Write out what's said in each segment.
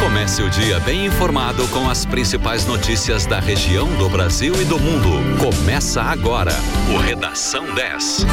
Comece o dia bem informado com as principais notícias da região, do Brasil e do mundo. Começa agora o Redação 10.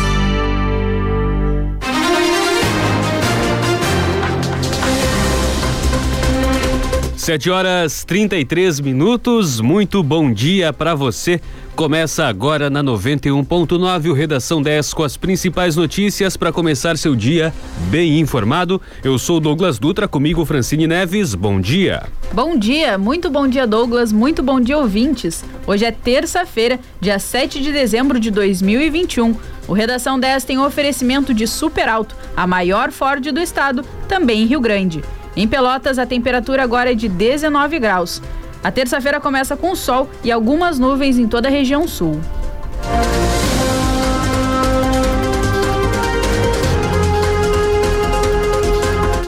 Sete horas 33 minutos. Muito bom dia para você. Começa agora na 91.9 o Redação 10 com as principais notícias para começar seu dia bem informado. Eu sou Douglas Dutra, comigo Francine Neves. Bom dia. Bom dia, muito bom dia Douglas, muito bom dia ouvintes. Hoje é terça-feira, dia 7 de dezembro de 2021. O Redação 10 tem oferecimento de Super Alto, a maior Ford do estado, também em Rio Grande. Em Pelotas, a temperatura agora é de 19 graus. A terça-feira começa com sol e algumas nuvens em toda a região sul.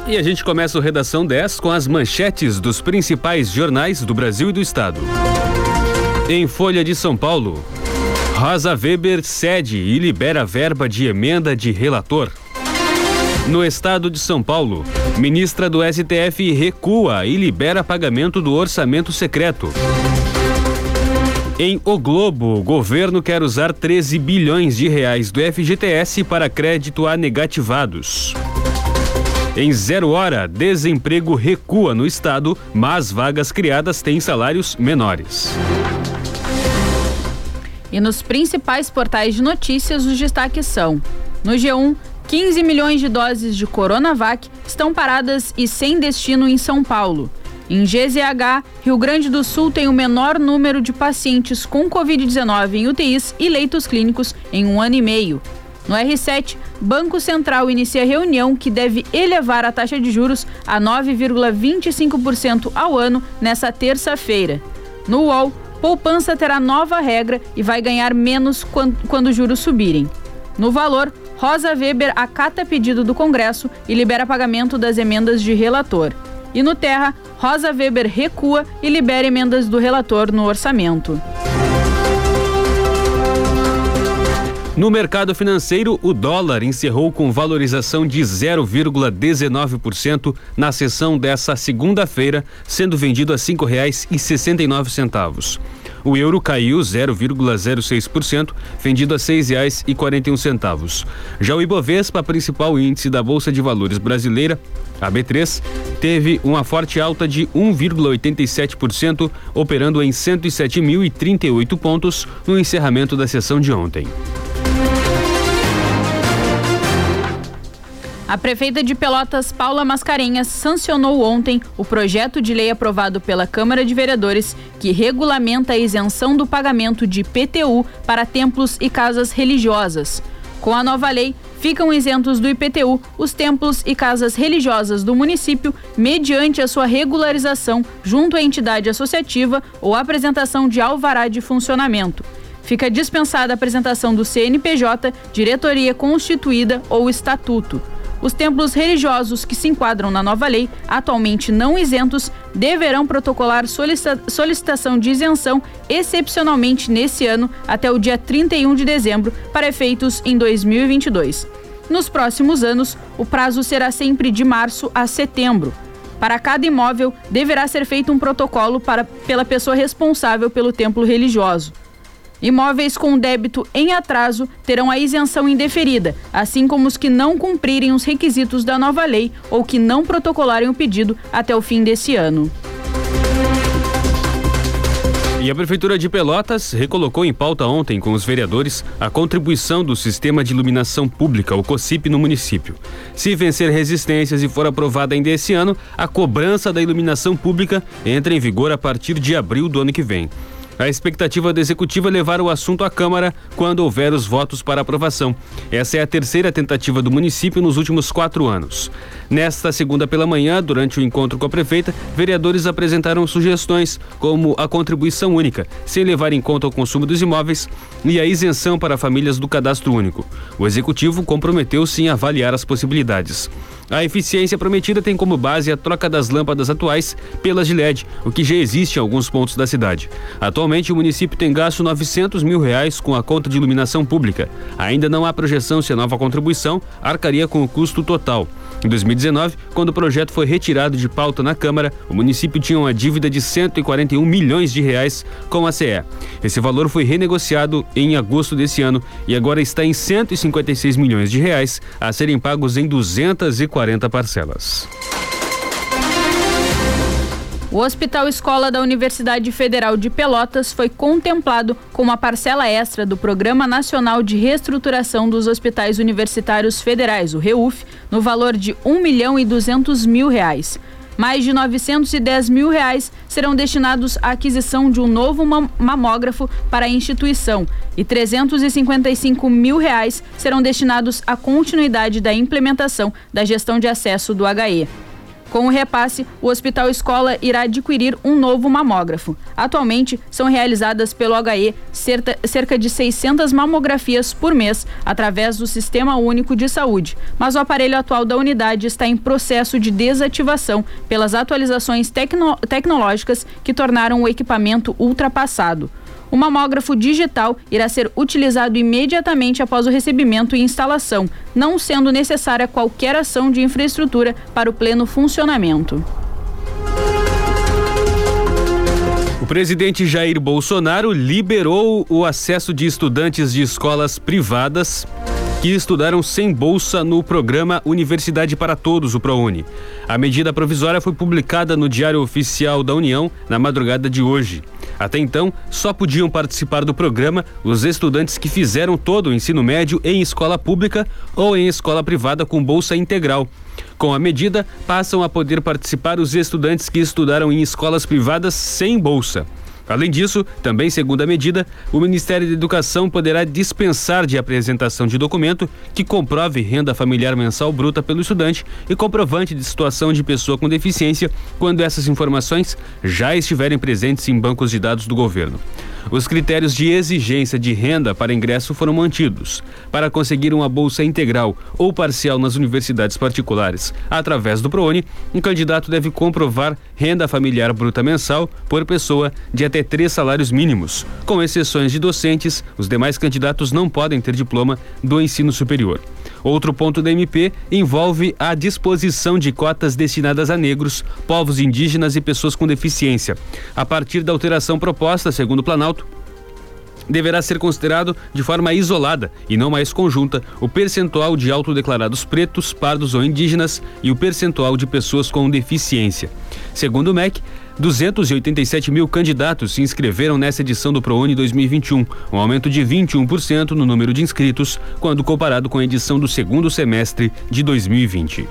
E a gente começa o Redação 10 com as manchetes dos principais jornais do Brasil e do Estado. Em Folha de São Paulo, Rosa Weber cede e libera verba de emenda de relator. No estado de São Paulo, ministra do STF recua e libera pagamento do orçamento secreto. Em O Globo, o governo quer usar 13 bilhões de reais do FGTS para crédito a negativados. Em zero hora, desemprego recua no estado, mas vagas criadas têm salários menores. E nos principais portais de notícias, os destaques são: no G1, 15 milhões de doses de Coronavac estão paradas e sem destino em São Paulo. Em GZH, Rio Grande do Sul tem o menor número de pacientes com Covid-19 em UTIs e leitos clínicos em um ano e meio. No R7, Banco Central inicia reunião que deve elevar a taxa de juros a 9,25% ao ano nessa terça-feira. No UOL, poupança terá nova regra e vai ganhar menos quando, quando os juros subirem. No valor, Rosa Weber acata pedido do Congresso e libera pagamento das emendas de relator. E no Terra, Rosa Weber recua e libera emendas do relator no orçamento. No mercado financeiro, o dólar encerrou com valorização de 0,19% na sessão dessa segunda-feira, sendo vendido a R$ 5,69. O euro caiu 0,06%, vendido a R$ 6,41. Já o Ibovespa, principal índice da Bolsa de Valores brasileira, a B3, teve uma forte alta de 1,87%, operando em 107.038 pontos no encerramento da sessão de ontem. A prefeita de Pelotas, Paula Mascarenhas, sancionou ontem o projeto de lei aprovado pela Câmara de Vereadores que regulamenta a isenção do pagamento de IPTU para templos e casas religiosas. Com a nova lei, ficam isentos do IPTU os templos e casas religiosas do município mediante a sua regularização junto à entidade associativa ou apresentação de alvará de funcionamento. Fica dispensada a apresentação do CNPJ, diretoria constituída ou estatuto. Os templos religiosos que se enquadram na nova lei, atualmente não isentos, deverão protocolar solicita solicitação de isenção excepcionalmente nesse ano até o dia 31 de dezembro para efeitos em 2022. Nos próximos anos, o prazo será sempre de março a setembro. Para cada imóvel, deverá ser feito um protocolo para, pela pessoa responsável pelo templo religioso. Imóveis com débito em atraso terão a isenção indeferida, assim como os que não cumprirem os requisitos da nova lei ou que não protocolarem o pedido até o fim desse ano. E a Prefeitura de Pelotas recolocou em pauta ontem com os vereadores a contribuição do Sistema de Iluminação Pública, o COSIP, no município. Se vencer resistências e for aprovada ainda esse ano, a cobrança da iluminação pública entra em vigor a partir de abril do ano que vem. A expectativa da executiva é levar o assunto à Câmara quando houver os votos para aprovação. Essa é a terceira tentativa do município nos últimos quatro anos. Nesta segunda pela manhã, durante o encontro com a prefeita, vereadores apresentaram sugestões como a contribuição única, sem levar em conta o consumo dos imóveis, e a isenção para famílias do cadastro único. O executivo comprometeu-se em avaliar as possibilidades. A eficiência prometida tem como base a troca das lâmpadas atuais pelas de LED, o que já existe em alguns pontos da cidade. Atualmente, o município tem gasto 900 mil reais com a conta de iluminação pública. Ainda não há projeção se a nova contribuição arcaria com o custo total. Em 2019, quando o projeto foi retirado de pauta na Câmara, o município tinha uma dívida de 141 milhões de reais com a CE. Esse valor foi renegociado em agosto desse ano e agora está em 156 milhões de reais a serem pagos em 240 parcelas. O Hospital Escola da Universidade Federal de Pelotas foi contemplado com uma parcela extra do Programa Nacional de Reestruturação dos Hospitais Universitários Federais, o REUF, no valor de 1 milhão e 200 mil reais. Mais de 910 mil reais serão destinados à aquisição de um novo mamógrafo para a instituição e 355 mil reais serão destinados à continuidade da implementação da gestão de acesso do HE. Com o repasse, o Hospital Escola irá adquirir um novo mamógrafo. Atualmente, são realizadas pelo HE cerca de 600 mamografias por mês através do Sistema Único de Saúde, mas o aparelho atual da unidade está em processo de desativação pelas atualizações tecno tecnológicas que tornaram o equipamento ultrapassado. O mamógrafo digital irá ser utilizado imediatamente após o recebimento e instalação, não sendo necessária qualquer ação de infraestrutura para o pleno funcionamento. O presidente Jair Bolsonaro liberou o acesso de estudantes de escolas privadas que estudaram sem bolsa no programa Universidade para Todos, o ProUni. A medida provisória foi publicada no Diário Oficial da União na madrugada de hoje. Até então, só podiam participar do programa os estudantes que fizeram todo o ensino médio em escola pública ou em escola privada com bolsa integral. Com a medida, passam a poder participar os estudantes que estudaram em escolas privadas sem bolsa. Além disso, também segundo a medida, o Ministério da Educação poderá dispensar de apresentação de documento que comprove renda familiar mensal bruta pelo estudante e comprovante de situação de pessoa com deficiência quando essas informações já estiverem presentes em bancos de dados do governo. Os critérios de exigência de renda para ingresso foram mantidos. Para conseguir uma bolsa integral ou parcial nas universidades particulares através do ProUni, um candidato deve comprovar renda familiar bruta mensal por pessoa de até três salários mínimos. Com exceções de docentes, os demais candidatos não podem ter diploma do ensino superior. Outro ponto da MP envolve a disposição de cotas destinadas a negros, povos indígenas e pessoas com deficiência. A partir da alteração proposta, segundo o Planalto, deverá ser considerado de forma isolada e não mais conjunta o percentual de autodeclarados pretos, pardos ou indígenas e o percentual de pessoas com deficiência. Segundo o MEC, 287 mil candidatos se inscreveram nessa edição do ProUni 2021, um aumento de 21% no número de inscritos, quando comparado com a edição do segundo semestre de 2020.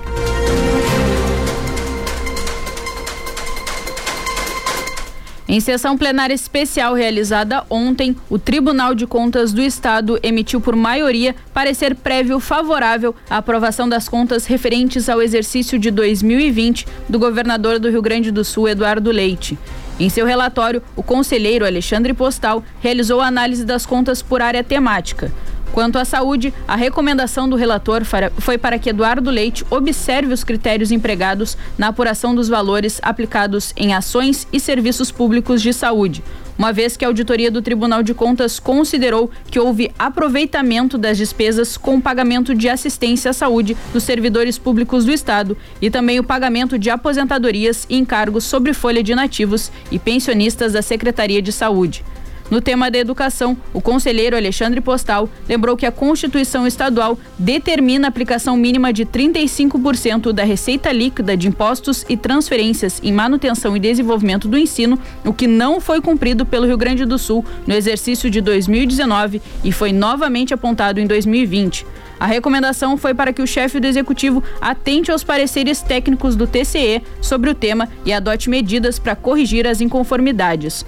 Em sessão plenária especial realizada ontem, o Tribunal de Contas do Estado emitiu por maioria parecer prévio favorável à aprovação das contas referentes ao exercício de 2020 do governador do Rio Grande do Sul, Eduardo Leite. Em seu relatório, o conselheiro Alexandre Postal realizou a análise das contas por área temática. Quanto à saúde, a recomendação do relator foi para que Eduardo Leite observe os critérios empregados na apuração dos valores aplicados em ações e serviços públicos de saúde, uma vez que a auditoria do Tribunal de Contas considerou que houve aproveitamento das despesas com o pagamento de assistência à saúde dos servidores públicos do Estado e também o pagamento de aposentadorias e encargos sobre folha de nativos e pensionistas da Secretaria de Saúde. No tema da educação, o conselheiro Alexandre Postal lembrou que a Constituição Estadual determina a aplicação mínima de 35% da receita líquida de impostos e transferências em manutenção e desenvolvimento do ensino, o que não foi cumprido pelo Rio Grande do Sul no exercício de 2019 e foi novamente apontado em 2020. A recomendação foi para que o chefe do executivo atente aos pareceres técnicos do TCE sobre o tema e adote medidas para corrigir as inconformidades.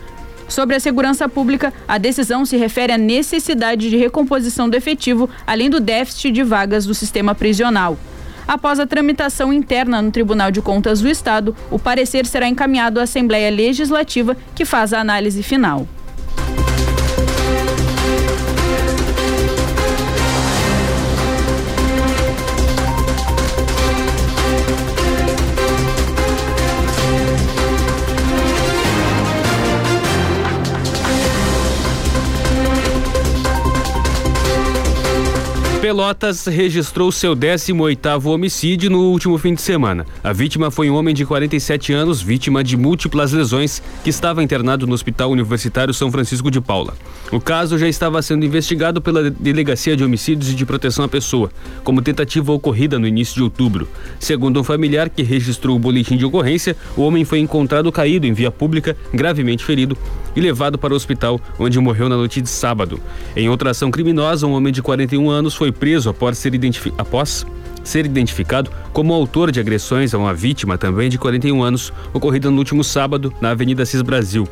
Sobre a segurança pública, a decisão se refere à necessidade de recomposição do efetivo, além do déficit de vagas do sistema prisional. Após a tramitação interna no Tribunal de Contas do Estado, o parecer será encaminhado à Assembleia Legislativa, que faz a análise final. Pelotas registrou seu 18º homicídio no último fim de semana. A vítima foi um homem de 47 anos, vítima de múltiplas lesões, que estava internado no Hospital Universitário São Francisco de Paula. O caso já estava sendo investigado pela Delegacia de Homicídios e de Proteção à Pessoa, como tentativa ocorrida no início de outubro. Segundo um familiar que registrou o boletim de ocorrência, o homem foi encontrado caído em via pública, gravemente ferido, e levado para o hospital, onde morreu na noite de sábado. Em outra ação criminosa, um homem de 41 anos foi preso após ser, identifi após ser identificado como autor de agressões a uma vítima também de 41 anos, ocorrida no último sábado na Avenida Cis Brasil.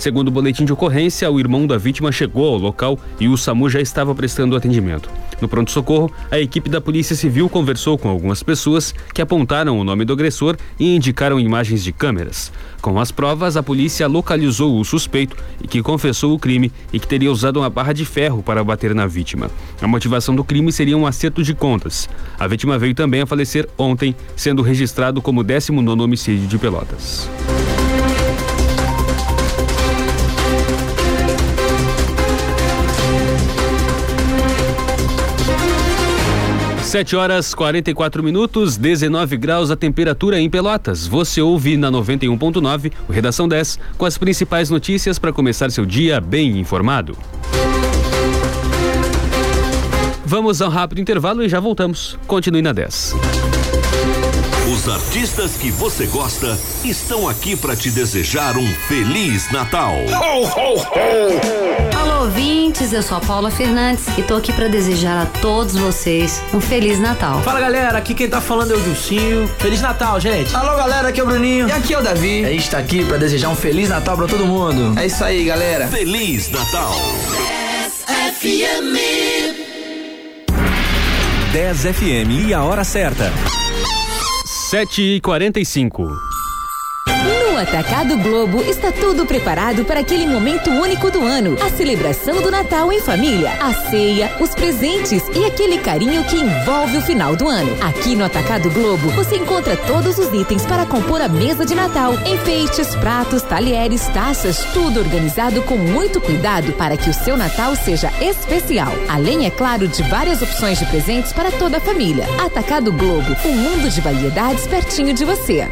Segundo o boletim de ocorrência, o irmão da vítima chegou ao local e o SAMU já estava prestando atendimento. No pronto-socorro, a equipe da Polícia Civil conversou com algumas pessoas que apontaram o nome do agressor e indicaram imagens de câmeras. Com as provas, a polícia localizou o suspeito e que confessou o crime e que teria usado uma barra de ferro para bater na vítima. A motivação do crime seria um acerto de contas. A vítima veio também a falecer ontem, sendo registrado como 19 homicídio de Pelotas. 7 horas 44 minutos, 19 graus a temperatura em Pelotas. Você ouve na 91.9, o Redação 10, com as principais notícias para começar seu dia bem informado. Vamos a um rápido intervalo e já voltamos. Continue na 10. Os artistas que você gosta estão aqui para te desejar um feliz Natal. Ho, ho, ho. Ouvintes, eu sou a Paula Fernandes e tô aqui para desejar a todos vocês um feliz Natal. Fala galera, aqui quem tá falando é o Gilcinho. Feliz Natal, gente. Alô galera, aqui é o Bruninho. E aqui é o Davi. A gente tá aqui para desejar um feliz Natal para todo mundo. É isso aí, galera. Feliz Natal. 10 FM. 10 FM e a hora certa. 7 e 45 no Atacado Globo está tudo preparado para aquele momento único do ano. A celebração do Natal em família, a ceia, os presentes e aquele carinho que envolve o final do ano. Aqui no Atacado Globo você encontra todos os itens para compor a mesa de Natal. Enfeites, pratos, talheres, taças, tudo organizado com muito cuidado para que o seu Natal seja especial. Além, é claro, de várias opções de presentes para toda a família. Atacado Globo, um mundo de variedades pertinho de você.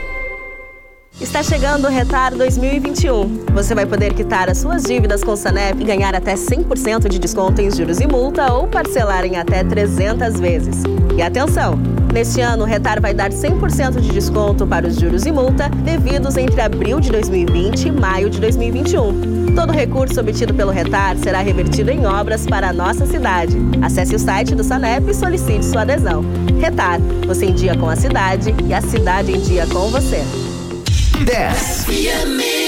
Está chegando o Retar 2021. Você vai poder quitar as suas dívidas com o Sanep e ganhar até 100% de desconto em juros e multa ou parcelar em até 300 vezes. E atenção! Neste ano, o Retar vai dar 100% de desconto para os juros e multa devidos entre abril de 2020 e maio de 2021. Todo recurso obtido pelo Retar será revertido em obras para a nossa cidade. Acesse o site do Sanep e solicite sua adesão. Retar, você em dia com a cidade e a cidade em dia com você. 10.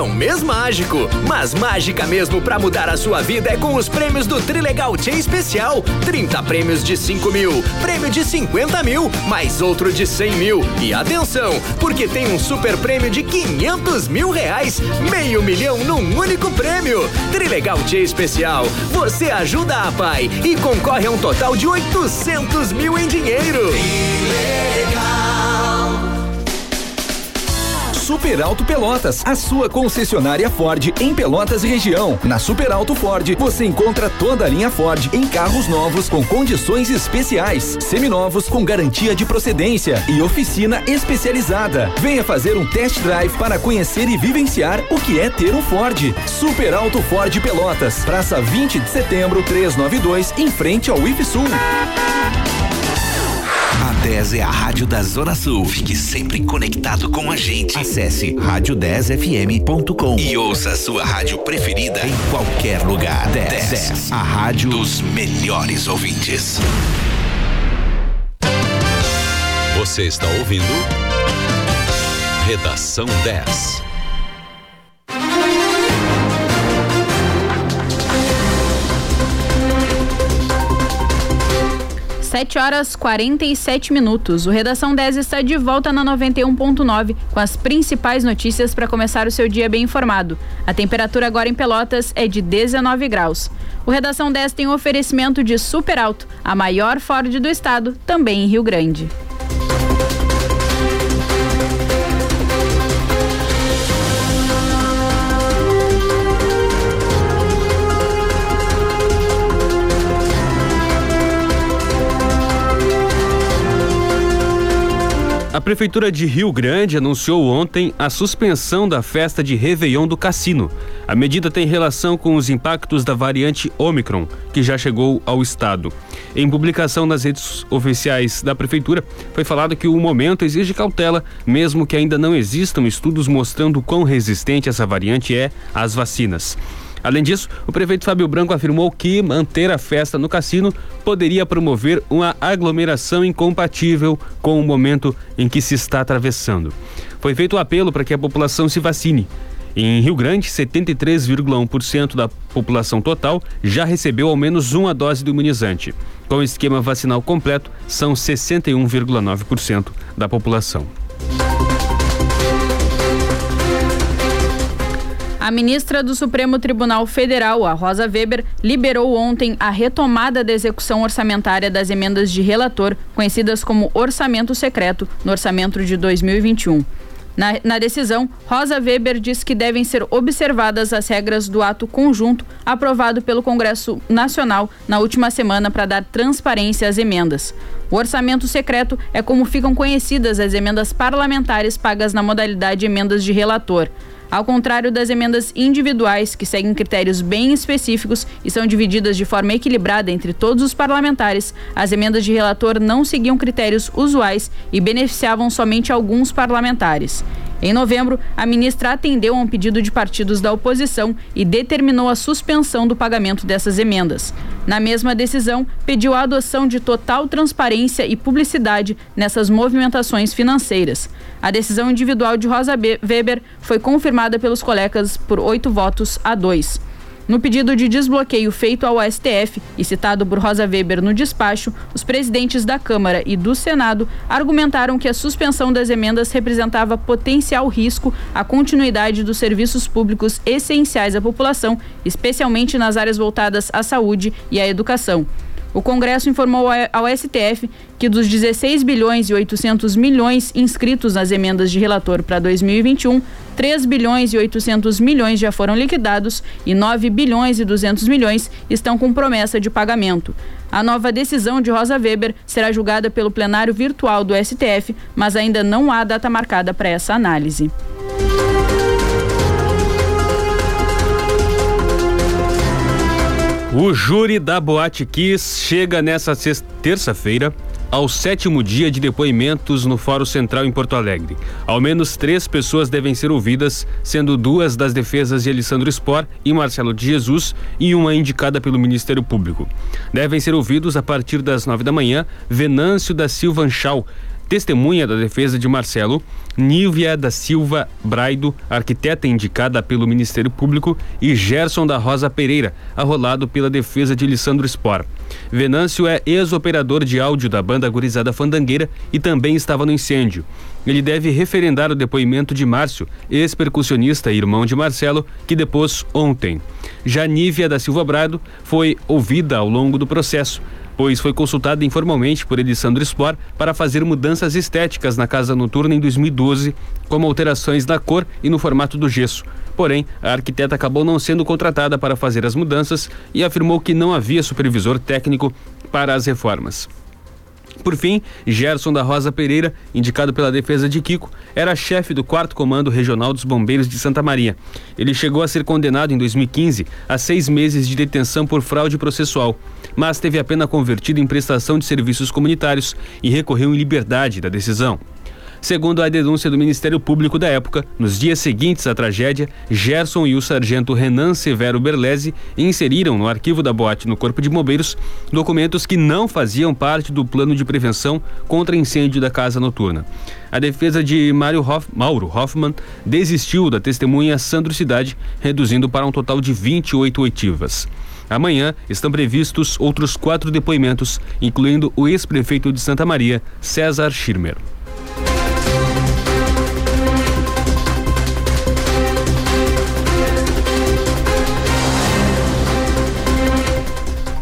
É um mês mágico, mas mágica mesmo para mudar a sua vida é com os prêmios do Trilegal Tia Especial. 30 prêmios de 5 mil, prêmio de 50 mil, mais outro de 100 mil. E atenção, porque tem um super prêmio de 500 mil reais, meio milhão num único prêmio. Trilegal Tia Especial, você ajuda a pai e concorre a um total de 800 mil em dinheiro. Trilegal. Super Alto Pelotas, a sua concessionária Ford em Pelotas e região. Na Super Alto Ford, você encontra toda a linha Ford em carros novos com condições especiais, seminovos com garantia de procedência e oficina especializada. Venha fazer um test drive para conhecer e vivenciar o que é ter um Ford. Super Alto Ford Pelotas, Praça 20 de Setembro, 392, em frente ao IFSUL. 10 é a rádio da Zona Sul. Fique sempre conectado com a gente. Acesse rádio10fm.com e ouça a sua rádio preferida em qualquer lugar. 10, 10 a rádio dos melhores ouvintes. Você está ouvindo? Redação 10. 7 horas 47 minutos. O Redação 10 está de volta na 91.9 com as principais notícias para começar o seu dia bem informado. A temperatura agora em Pelotas é de 19 graus. O Redação 10 tem um oferecimento de Super Alto, a maior Ford do estado, também em Rio Grande. A Prefeitura de Rio Grande anunciou ontem a suspensão da festa de Réveillon do Cassino. A medida tem relação com os impactos da variante Omicron, que já chegou ao estado. Em publicação nas redes oficiais da Prefeitura, foi falado que o momento exige cautela, mesmo que ainda não existam estudos mostrando quão resistente essa variante é às vacinas. Além disso, o prefeito Fábio Branco afirmou que manter a festa no cassino poderia promover uma aglomeração incompatível com o momento em que se está atravessando. Foi feito o um apelo para que a população se vacine. Em Rio Grande, 73,1% da população total já recebeu ao menos uma dose do imunizante. Com o esquema vacinal completo, são 61,9% da população. A ministra do Supremo Tribunal Federal, a Rosa Weber, liberou ontem a retomada da execução orçamentária das emendas de relator, conhecidas como orçamento secreto, no orçamento de 2021. Na, na, decisão, Rosa Weber diz que devem ser observadas as regras do ato conjunto aprovado pelo Congresso Nacional na última semana para dar transparência às emendas. O orçamento secreto é como ficam conhecidas as emendas parlamentares pagas na modalidade emendas de relator. Ao contrário das emendas individuais, que seguem critérios bem específicos e são divididas de forma equilibrada entre todos os parlamentares, as emendas de relator não seguiam critérios usuais e beneficiavam somente alguns parlamentares. Em novembro, a ministra atendeu a um pedido de partidos da oposição e determinou a suspensão do pagamento dessas emendas. Na mesma decisão, pediu a adoção de total transparência e publicidade nessas movimentações financeiras. A decisão individual de Rosa Weber foi confirmada pelos colegas por oito votos a dois. No pedido de desbloqueio feito ao STF e citado por Rosa Weber no despacho, os presidentes da Câmara e do Senado argumentaram que a suspensão das emendas representava potencial risco à continuidade dos serviços públicos essenciais à população, especialmente nas áreas voltadas à saúde e à educação. O Congresso informou ao STF que dos 16 bilhões e 800 milhões inscritos nas emendas de relator para 2021, 3 bilhões e 800 milhões já foram liquidados e 9 bilhões e 200 milhões estão com promessa de pagamento. A nova decisão de Rosa Weber será julgada pelo plenário virtual do STF, mas ainda não há data marcada para essa análise. O júri da Boate Kiss chega nessa terça-feira ao sétimo dia de depoimentos no Fórum Central em Porto Alegre. Ao menos três pessoas devem ser ouvidas, sendo duas das defesas de Alessandro Spor e Marcelo de Jesus e uma indicada pelo Ministério Público. Devem ser ouvidos a partir das nove da manhã Venâncio da Silva Anchal, testemunha da defesa de Marcelo, Nívia da Silva Braido, arquiteta indicada pelo Ministério Público, e Gerson da Rosa Pereira, arrolado pela defesa de Lissandro Spor. Venâncio é ex-operador de áudio da banda Gurizada Fandangueira e também estava no incêndio. Ele deve referendar o depoimento de Márcio, ex-percussionista e irmão de Marcelo, que depôs ontem. Já Nívia da Silva Brado foi ouvida ao longo do processo pois foi consultada informalmente por Elisandro Spor para fazer mudanças estéticas na casa noturna em 2012, como alterações na cor e no formato do gesso. Porém, a arquiteta acabou não sendo contratada para fazer as mudanças e afirmou que não havia supervisor técnico para as reformas. Por fim, Gerson da Rosa Pereira, indicado pela defesa de Kiko, era chefe do 4 Comando Regional dos Bombeiros de Santa Maria. Ele chegou a ser condenado em 2015 a seis meses de detenção por fraude processual, mas teve a pena convertida em prestação de serviços comunitários e recorreu em liberdade da decisão. Segundo a denúncia do Ministério Público da época, nos dias seguintes à tragédia, Gerson e o sargento Renan Severo Berlese inseriram no arquivo da boate no Corpo de Bombeiros documentos que não faziam parte do plano de prevenção contra incêndio da casa noturna. A defesa de Hoff, Mauro Hoffman desistiu da testemunha Sandro Cidade, reduzindo para um total de 28 oitivas. Amanhã estão previstos outros quatro depoimentos, incluindo o ex-prefeito de Santa Maria, César Schirmer.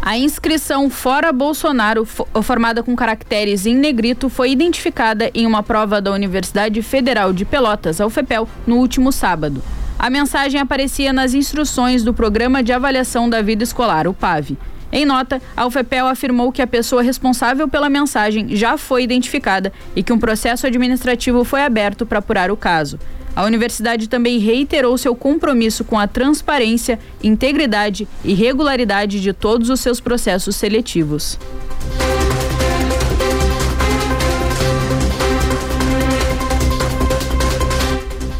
A inscrição fora Bolsonaro, formada com caracteres em negrito, foi identificada em uma prova da Universidade Federal de Pelotas, a UFEPEL, no último sábado. A mensagem aparecia nas instruções do Programa de Avaliação da Vida Escolar, o PAV. Em nota, a UFPEL afirmou que a pessoa responsável pela mensagem já foi identificada e que um processo administrativo foi aberto para apurar o caso. A universidade também reiterou seu compromisso com a transparência, integridade e regularidade de todos os seus processos seletivos.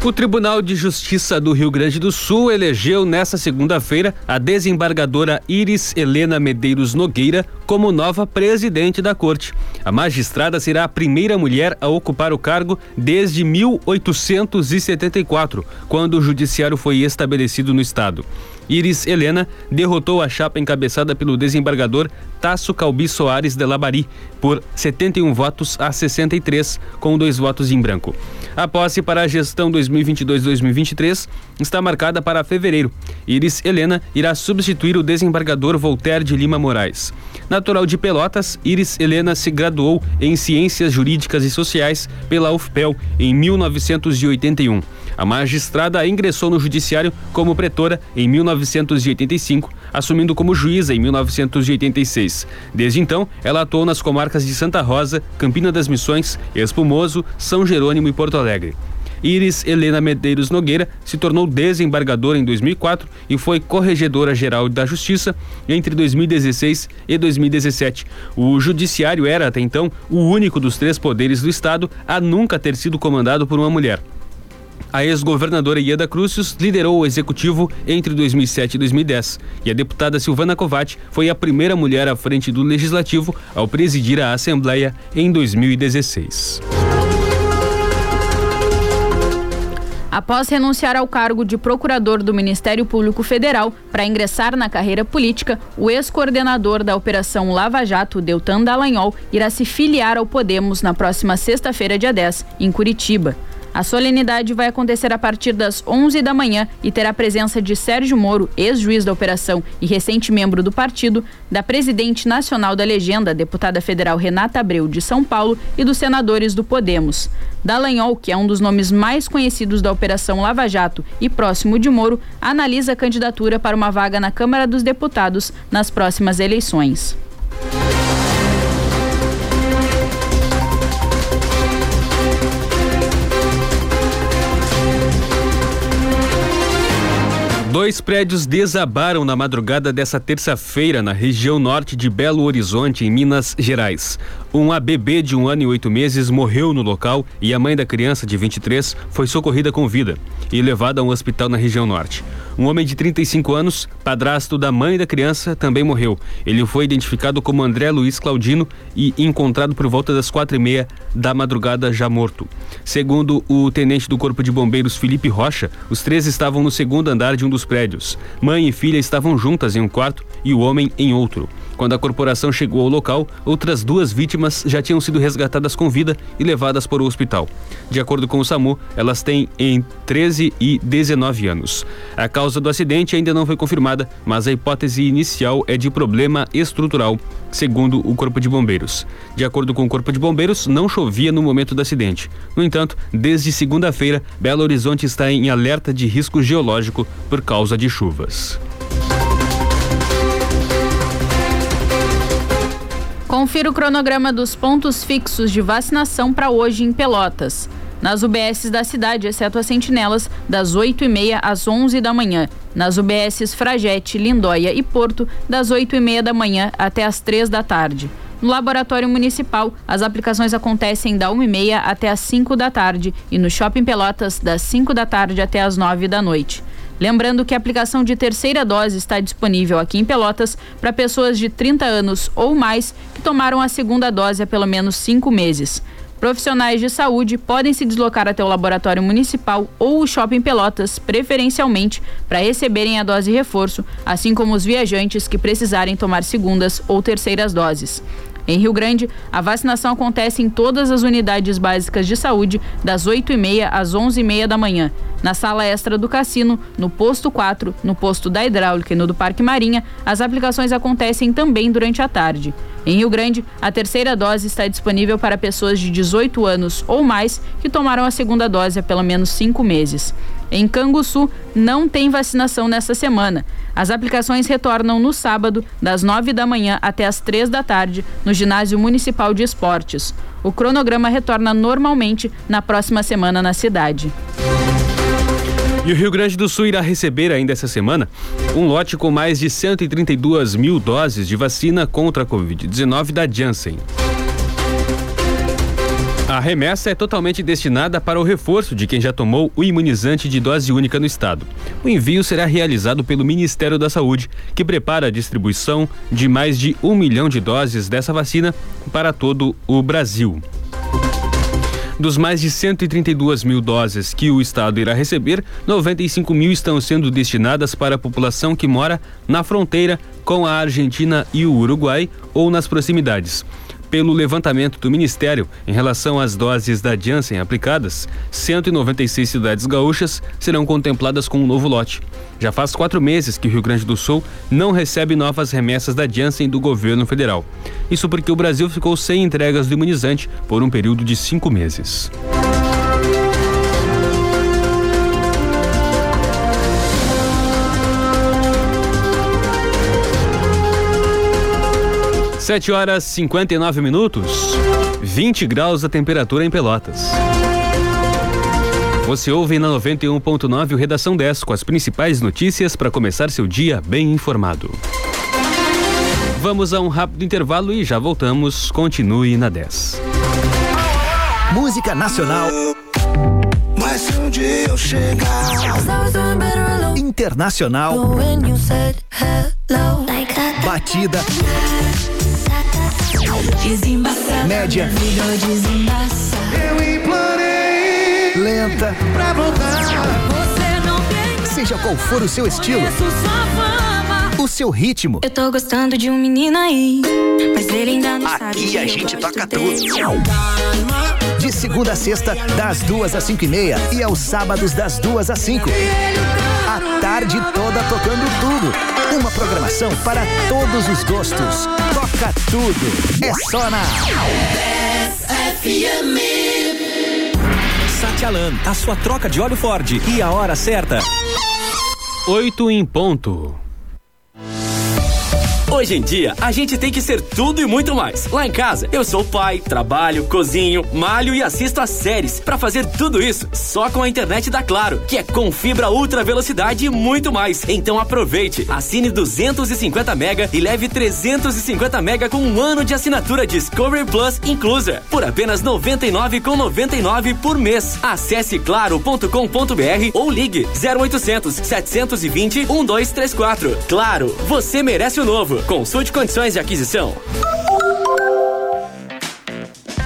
O Tribunal de Justiça do Rio Grande do Sul elegeu nesta segunda-feira a desembargadora Iris Helena Medeiros Nogueira como nova presidente da corte. A magistrada será a primeira mulher a ocupar o cargo desde 1874, quando o judiciário foi estabelecido no estado. Iris Helena derrotou a chapa encabeçada pelo desembargador Tasso Calbi Soares de Labari por 71 votos a 63, com dois votos em branco. A posse para a gestão 2022-2023 está marcada para fevereiro. Iris Helena irá substituir o desembargador Voltaire de Lima Moraes. Natural de Pelotas, Iris Helena se graduou em Ciências Jurídicas e Sociais pela UFPEL em 1981. A magistrada ingressou no judiciário como pretora em 1985, assumindo como juíza em 1986. Desde então, ela atuou nas comarcas de Santa Rosa, Campina das Missões, Espumoso, São Jerônimo e Porto Alegre. Iris Helena Medeiros Nogueira se tornou desembargadora em 2004 e foi corregedora geral da Justiça entre 2016 e 2017. O judiciário era até então o único dos três poderes do estado a nunca ter sido comandado por uma mulher. A ex-governadora Ieda Crucius liderou o executivo entre 2007 e 2010 e a deputada Silvana Kovács foi a primeira mulher à frente do legislativo ao presidir a Assembleia em 2016. Após renunciar ao cargo de procurador do Ministério Público Federal para ingressar na carreira política, o ex-coordenador da Operação Lava Jato, Deltan Dallagnol, irá se filiar ao Podemos na próxima sexta-feira, dia 10, em Curitiba. A solenidade vai acontecer a partir das 11 da manhã e terá a presença de Sérgio Moro, ex-juiz da operação e recente membro do partido, da presidente nacional da legenda, deputada federal Renata Abreu de São Paulo e dos senadores do Podemos. Dallagnol, que é um dos nomes mais conhecidos da Operação Lava Jato e próximo de Moro, analisa a candidatura para uma vaga na Câmara dos Deputados nas próximas eleições. Dois prédios desabaram na madrugada dessa terça-feira na região norte de Belo Horizonte, em Minas Gerais. Uma bebê de um ano e oito meses morreu no local e a mãe da criança, de 23, foi socorrida com vida e levada a um hospital na região norte. Um homem de 35 anos, padrasto da mãe da criança, também morreu. Ele foi identificado como André Luiz Claudino e encontrado por volta das quatro e meia da madrugada já morto. Segundo o tenente do Corpo de Bombeiros Felipe Rocha, os três estavam no segundo andar de um dos prédios. Mãe e filha estavam juntas em um quarto e o homem em outro. Quando a corporação chegou ao local, outras duas vítimas já tinham sido resgatadas com vida e levadas para o hospital. De acordo com o SAMU, elas têm em 13 e 19 anos. A causa do acidente ainda não foi confirmada, mas a hipótese inicial é de problema estrutural, segundo o Corpo de Bombeiros. De acordo com o Corpo de Bombeiros, não chovia no momento do acidente. No entanto, desde segunda-feira, Belo Horizonte está em alerta de risco geológico por causa de chuvas. Confira o cronograma dos pontos fixos de vacinação para hoje em Pelotas. Nas UBSs da cidade, exceto as sentinelas, das 8h30 às 11 da manhã. Nas UBSs Fragete, Lindóia e Porto, das 8h30 da manhã até as 3 da tarde. No Laboratório Municipal, as aplicações acontecem da 1h30 até as 5 da tarde e no Shopping Pelotas, das 5 da tarde até as 9 da noite. Lembrando que a aplicação de terceira dose está disponível aqui em Pelotas para pessoas de 30 anos ou mais que tomaram a segunda dose há pelo menos cinco meses. Profissionais de saúde podem se deslocar até o laboratório municipal ou o shopping Pelotas, preferencialmente, para receberem a dose reforço, assim como os viajantes que precisarem tomar segundas ou terceiras doses. Em Rio Grande, a vacinação acontece em todas as unidades básicas de saúde, das 8h30 às 11h30 da manhã. Na sala extra do cassino, no posto 4, no posto da hidráulica e no do Parque Marinha, as aplicações acontecem também durante a tarde. Em Rio Grande, a terceira dose está disponível para pessoas de 18 anos ou mais que tomaram a segunda dose há pelo menos cinco meses. Em Canguçu, não tem vacinação nesta semana. As aplicações retornam no sábado, das 9 da manhã até as 3 da tarde, no Ginásio Municipal de Esportes. O cronograma retorna normalmente na próxima semana na cidade. E o Rio Grande do Sul irá receber ainda essa semana um lote com mais de 132 mil doses de vacina contra a Covid-19 da Janssen. A remessa é totalmente destinada para o reforço de quem já tomou o imunizante de dose única no estado. O envio será realizado pelo Ministério da Saúde, que prepara a distribuição de mais de um milhão de doses dessa vacina para todo o Brasil. Dos mais de 132 mil doses que o estado irá receber, 95 mil estão sendo destinadas para a população que mora na fronteira com a Argentina e o Uruguai ou nas proximidades. Pelo levantamento do Ministério em relação às doses da Janssen aplicadas, 196 cidades gaúchas serão contempladas com um novo lote. Já faz quatro meses que o Rio Grande do Sul não recebe novas remessas da Janssen do governo federal. Isso porque o Brasil ficou sem entregas do imunizante por um período de cinco meses. Sete horas 59 minutos, 20 graus a temperatura em Pelotas. Você ouve na 91.9 o Redação 10 com as principais notícias para começar seu dia bem informado. Vamos a um rápido intervalo e já voltamos. Continue na 10. Música nacional. Mas se um dia eu chegar Internacional. Batida. Média. Eu implorei Lenta. pra voltar. Seja qual for o seu estilo, o seu ritmo. Eu tô gostando de um menino aí, mas ele ainda não sabe. Aqui a gente toca dele. De segunda a sexta, das duas às cinco e meia e aos sábados das duas às cinco. A tarde toda tocando tudo. Uma programação para todos os gostos. Toca tudo. É só na Satialan, a sua troca de óleo Ford e a hora certa. 8 em ponto. Hoje em dia, a gente tem que ser tudo e muito mais. Lá em casa, eu sou pai, trabalho, cozinho, malho e assisto a séries. Pra fazer tudo isso, só com a internet da Claro, que é com fibra ultra velocidade e muito mais. Então aproveite, assine 250 mega e leve 350 mega com um ano de assinatura Discovery Plus inclusa, por apenas 99,99 por mês. Acesse claro.com.br ou ligue 0800 720 1234. Claro, você merece o novo. Consulte condições de aquisição.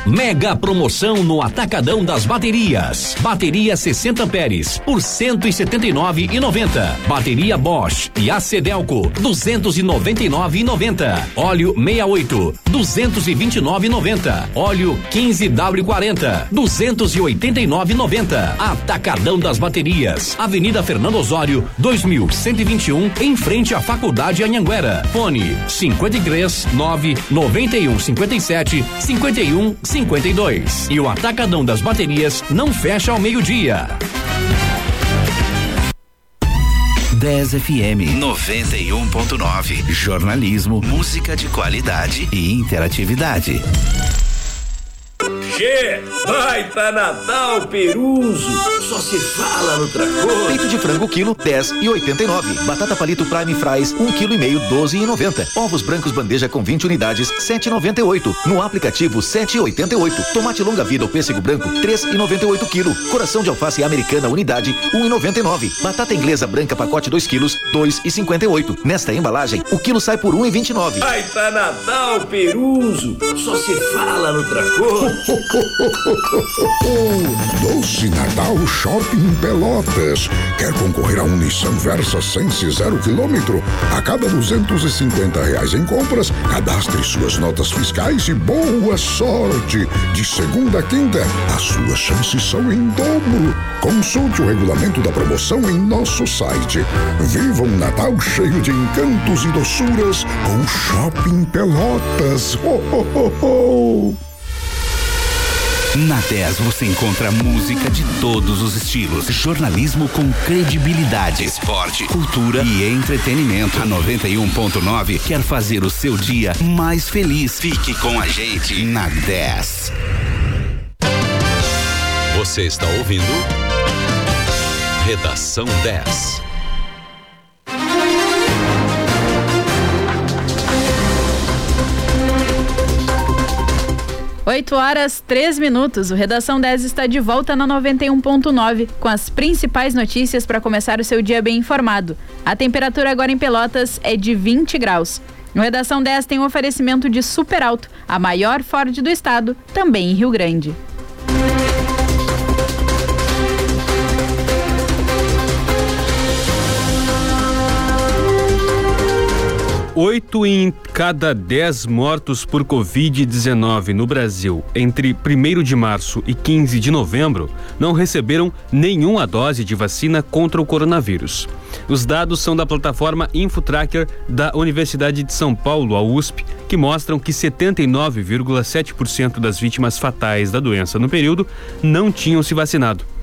Mega promoção no Atacadão das Baterias. Bateria 60 amperes por 179,90. Bateria Bosch e Acedelco 299,90. Óleo 68 229,90. Óleo 15W40 289,90. Atacadão das Baterias. Avenida Fernando Osório 2121 em frente à Faculdade Anhanguera. Fone 53 9 91 57 51 52. E o Atacadão das Baterias não fecha ao meio-dia. 10 FM 91.9. Jornalismo, música de qualidade e interatividade. Che, baita Natal Peruso, só se fala no Tracor. Peito de frango quilo 10 e 89. Batata palito Prime Fries 1 quilo e meio 12 e 90. Ovos brancos bandeja com 20 unidades 7,98. No aplicativo 7,88. Tomate longa vida ou pêssego branco 3,98 quilo. Coração de alface americana unidade 1,99. Batata inglesa branca pacote 2 quilos 2,58. Nesta embalagem o quilo sai por 1,29. Baita Natal Peruso, só se fala no Tracor. Doce Natal Shopping Pelotas. Quer concorrer a um Nissan Versa Sense zero quilômetro? A cada 250 reais em compras, cadastre suas notas fiscais e boa sorte. De segunda a quinta, as suas chances são em dobro. Consulte o regulamento da promoção em nosso site. Viva um Natal cheio de encantos e doçuras com Shopping Pelotas. Ho, ho, ho, ho. Na 10 você encontra música de todos os estilos, jornalismo com credibilidade, esporte, cultura e entretenimento. A 91.9 quer fazer o seu dia mais feliz. Fique com a gente na 10. Você está ouvindo Redação 10. 8 horas 3 minutos. O Redação 10 está de volta na 91.9 com as principais notícias para começar o seu dia bem informado. A temperatura agora em Pelotas é de 20 graus. No Redação 10 tem um oferecimento de Super Alto, a maior Ford do estado, também em Rio Grande. Oito em cada dez mortos por Covid-19 no Brasil entre 1 de março e 15 de novembro não receberam nenhuma dose de vacina contra o coronavírus. Os dados são da plataforma InfoTracker da Universidade de São Paulo, a USP, que mostram que 79,7% das vítimas fatais da doença no período não tinham se vacinado.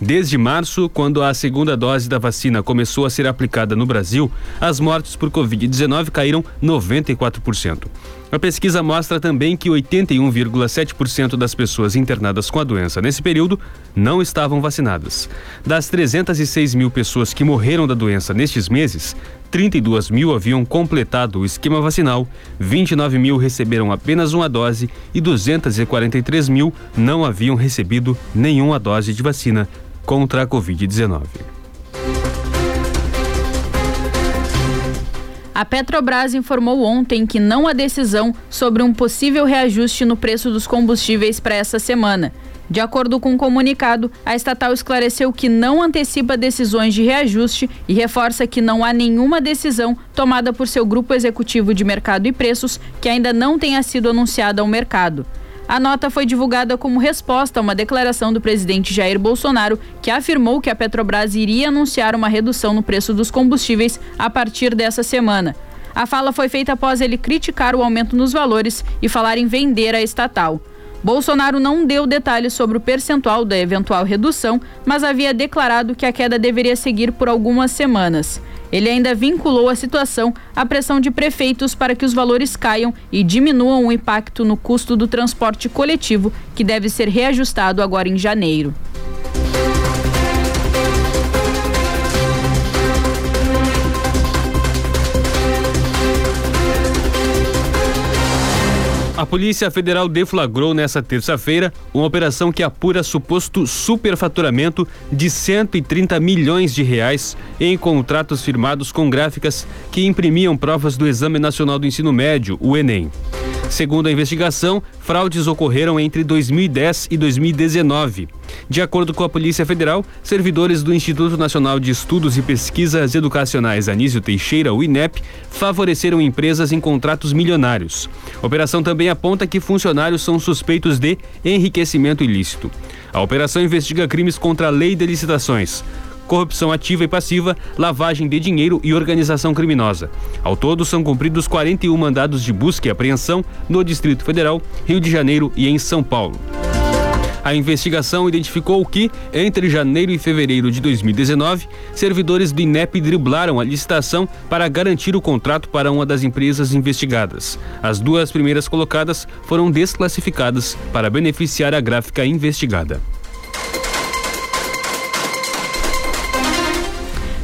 Desde março, quando a segunda dose da vacina começou a ser aplicada no Brasil, as mortes por Covid-19 caíram 94%. A pesquisa mostra também que 81,7% das pessoas internadas com a doença nesse período não estavam vacinadas. Das 306 mil pessoas que morreram da doença nestes meses, 32 mil haviam completado o esquema vacinal, 29 mil receberam apenas uma dose e 243 mil não haviam recebido nenhuma dose de vacina contra a Covid-19. A Petrobras informou ontem que não há decisão sobre um possível reajuste no preço dos combustíveis para essa semana. De acordo com o um comunicado, a estatal esclareceu que não antecipa decisões de reajuste e reforça que não há nenhuma decisão tomada por seu grupo executivo de mercado e preços que ainda não tenha sido anunciada ao mercado. A nota foi divulgada como resposta a uma declaração do presidente Jair Bolsonaro, que afirmou que a Petrobras iria anunciar uma redução no preço dos combustíveis a partir dessa semana. A fala foi feita após ele criticar o aumento nos valores e falar em vender a estatal. Bolsonaro não deu detalhes sobre o percentual da eventual redução, mas havia declarado que a queda deveria seguir por algumas semanas. Ele ainda vinculou a situação à pressão de prefeitos para que os valores caiam e diminuam o impacto no custo do transporte coletivo, que deve ser reajustado agora em janeiro. Polícia Federal deflagrou nesta terça-feira uma operação que apura suposto superfaturamento de 130 milhões de reais em contratos firmados com gráficas que imprimiam provas do Exame Nacional do Ensino Médio, o Enem. Segundo a investigação, fraudes ocorreram entre 2010 e 2019. De acordo com a Polícia Federal, servidores do Instituto Nacional de Estudos e Pesquisas Educacionais Anísio Teixeira, o INEP, favoreceram empresas em contratos milionários. A operação também aponta que funcionários são suspeitos de enriquecimento ilícito. A operação investiga crimes contra a lei de licitações corrupção ativa e passiva, lavagem de dinheiro e organização criminosa. Ao todo, são cumpridos 41 mandados de busca e apreensão no Distrito Federal, Rio de Janeiro e em São Paulo. A investigação identificou que, entre janeiro e fevereiro de 2019, servidores do INEP driblaram a licitação para garantir o contrato para uma das empresas investigadas. As duas primeiras colocadas foram desclassificadas para beneficiar a gráfica investigada.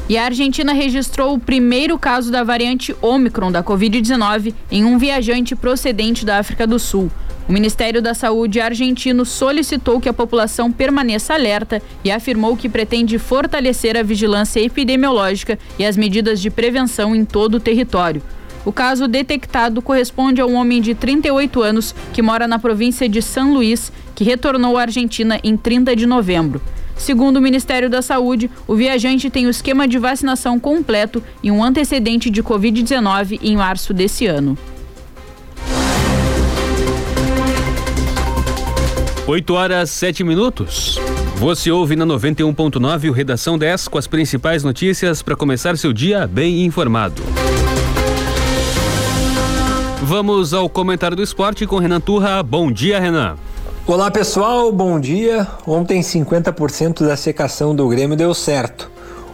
E a Argentina registrou o primeiro caso da variante Omicron da Covid-19 em um viajante procedente da África do Sul. O Ministério da Saúde argentino solicitou que a população permaneça alerta e afirmou que pretende fortalecer a vigilância epidemiológica e as medidas de prevenção em todo o território. O caso detectado corresponde a um homem de 38 anos que mora na província de São Luís que retornou à Argentina em 30 de novembro. Segundo o Ministério da Saúde, o viajante tem o esquema de vacinação completo e um antecedente de Covid-19 em março desse ano. 8 horas 7 minutos. Você ouve na 91.9 o Redação 10 com as principais notícias para começar seu dia bem informado. Vamos ao comentário do esporte com Renan Turra. Bom dia, Renan. Olá pessoal, bom dia. Ontem 50% da secação do Grêmio deu certo.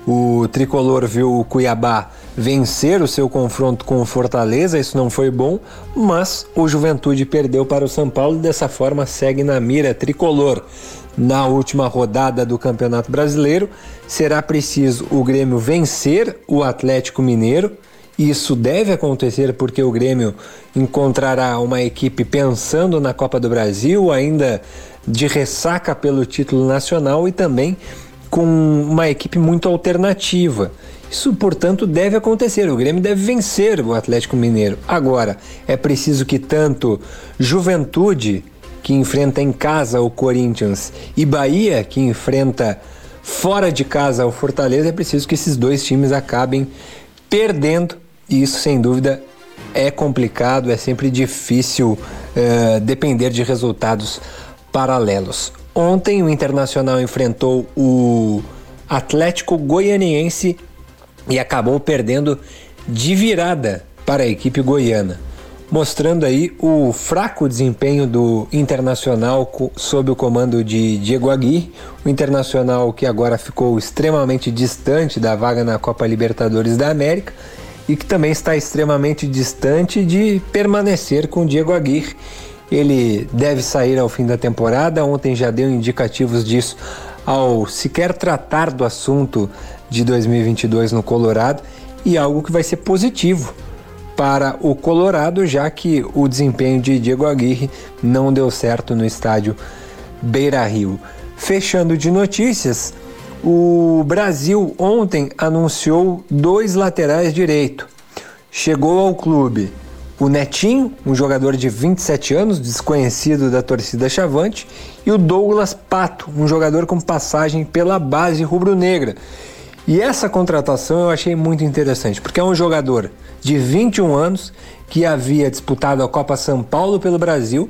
O tricolor viu o Cuiabá vencer o seu confronto com o Fortaleza, isso não foi bom, mas o Juventude perdeu para o São Paulo e dessa forma segue na mira tricolor. Na última rodada do Campeonato Brasileiro, será preciso o Grêmio vencer o Atlético Mineiro isso deve acontecer porque o Grêmio encontrará uma equipe pensando na Copa do Brasil, ainda de ressaca pelo título nacional e também com uma equipe muito alternativa. Isso, portanto, deve acontecer. O Grêmio deve vencer o Atlético Mineiro. Agora, é preciso que tanto Juventude, que enfrenta em casa o Corinthians, e Bahia, que enfrenta fora de casa o Fortaleza, é preciso que esses dois times acabem perdendo e isso, sem dúvida, é complicado, é sempre difícil uh, depender de resultados paralelos. Ontem, o Internacional enfrentou o Atlético Goianiense e acabou perdendo de virada para a equipe goiana, mostrando aí o fraco desempenho do Internacional sob o comando de Diego Aguirre, o Internacional que agora ficou extremamente distante da vaga na Copa Libertadores da América e que também está extremamente distante de permanecer com Diego Aguirre. Ele deve sair ao fim da temporada, ontem já deu indicativos disso ao sequer tratar do assunto de 2022 no Colorado e algo que vai ser positivo para o Colorado, já que o desempenho de Diego Aguirre não deu certo no estádio Beira Rio. Fechando de notícias, o Brasil ontem anunciou dois laterais direito. Chegou ao clube o Netinho, um jogador de 27 anos, desconhecido da torcida Chavante, e o Douglas Pato, um jogador com passagem pela base rubro-negra. E essa contratação eu achei muito interessante, porque é um jogador de 21 anos que havia disputado a Copa São Paulo pelo Brasil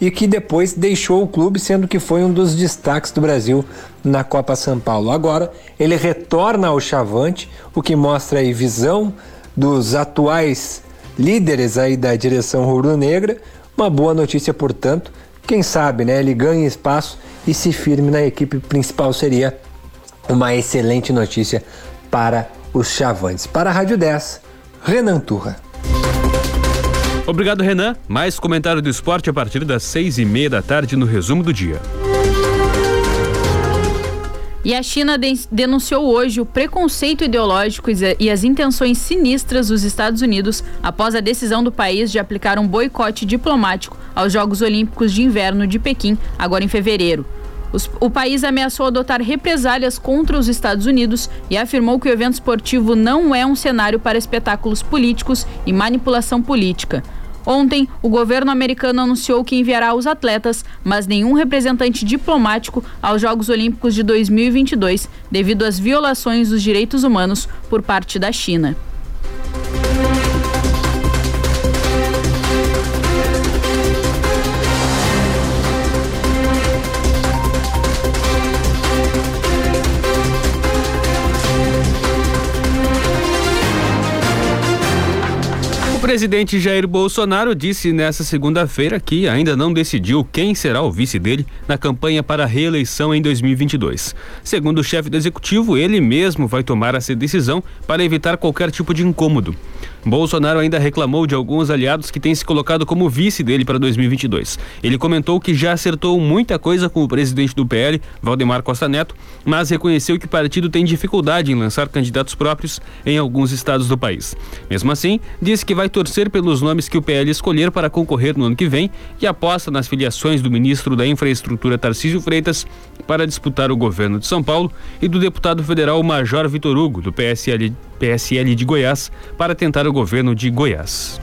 e que depois deixou o clube, sendo que foi um dos destaques do Brasil na Copa São Paulo. Agora ele retorna ao Chavante, o que mostra aí visão dos atuais líderes aí da direção rubro-negra. Uma boa notícia, portanto. Quem sabe, né, ele ganhe espaço e se firme na equipe principal seria uma excelente notícia para os Chavantes. Para a Rádio 10, Renan Turra. Obrigado, Renan. Mais comentário do esporte a partir das seis e meia da tarde no resumo do dia. E a China denunciou hoje o preconceito ideológico e as intenções sinistras dos Estados Unidos após a decisão do país de aplicar um boicote diplomático aos Jogos Olímpicos de Inverno de Pequim, agora em fevereiro. Os, o país ameaçou adotar represálias contra os Estados Unidos e afirmou que o evento esportivo não é um cenário para espetáculos políticos e manipulação política. Ontem, o governo americano anunciou que enviará os atletas, mas nenhum representante diplomático aos Jogos Olímpicos de 2022, devido às violações dos direitos humanos por parte da China. Presidente Jair Bolsonaro disse nesta segunda-feira que ainda não decidiu quem será o vice dele na campanha para a reeleição em 2022. Segundo o chefe do executivo, ele mesmo vai tomar essa decisão para evitar qualquer tipo de incômodo. Bolsonaro ainda reclamou de alguns aliados que têm se colocado como vice dele para 2022. Ele comentou que já acertou muita coisa com o presidente do PL, Valdemar Costa Neto, mas reconheceu que o partido tem dificuldade em lançar candidatos próprios em alguns estados do país. Mesmo assim, disse que vai torcer pelos nomes que o PL escolher para concorrer no ano que vem e aposta nas filiações do ministro da Infraestrutura Tarcísio Freitas para disputar o governo de São Paulo e do deputado federal Major Vitor Hugo, do PSL, PSL de Goiás, para tentar o governo de Goiás.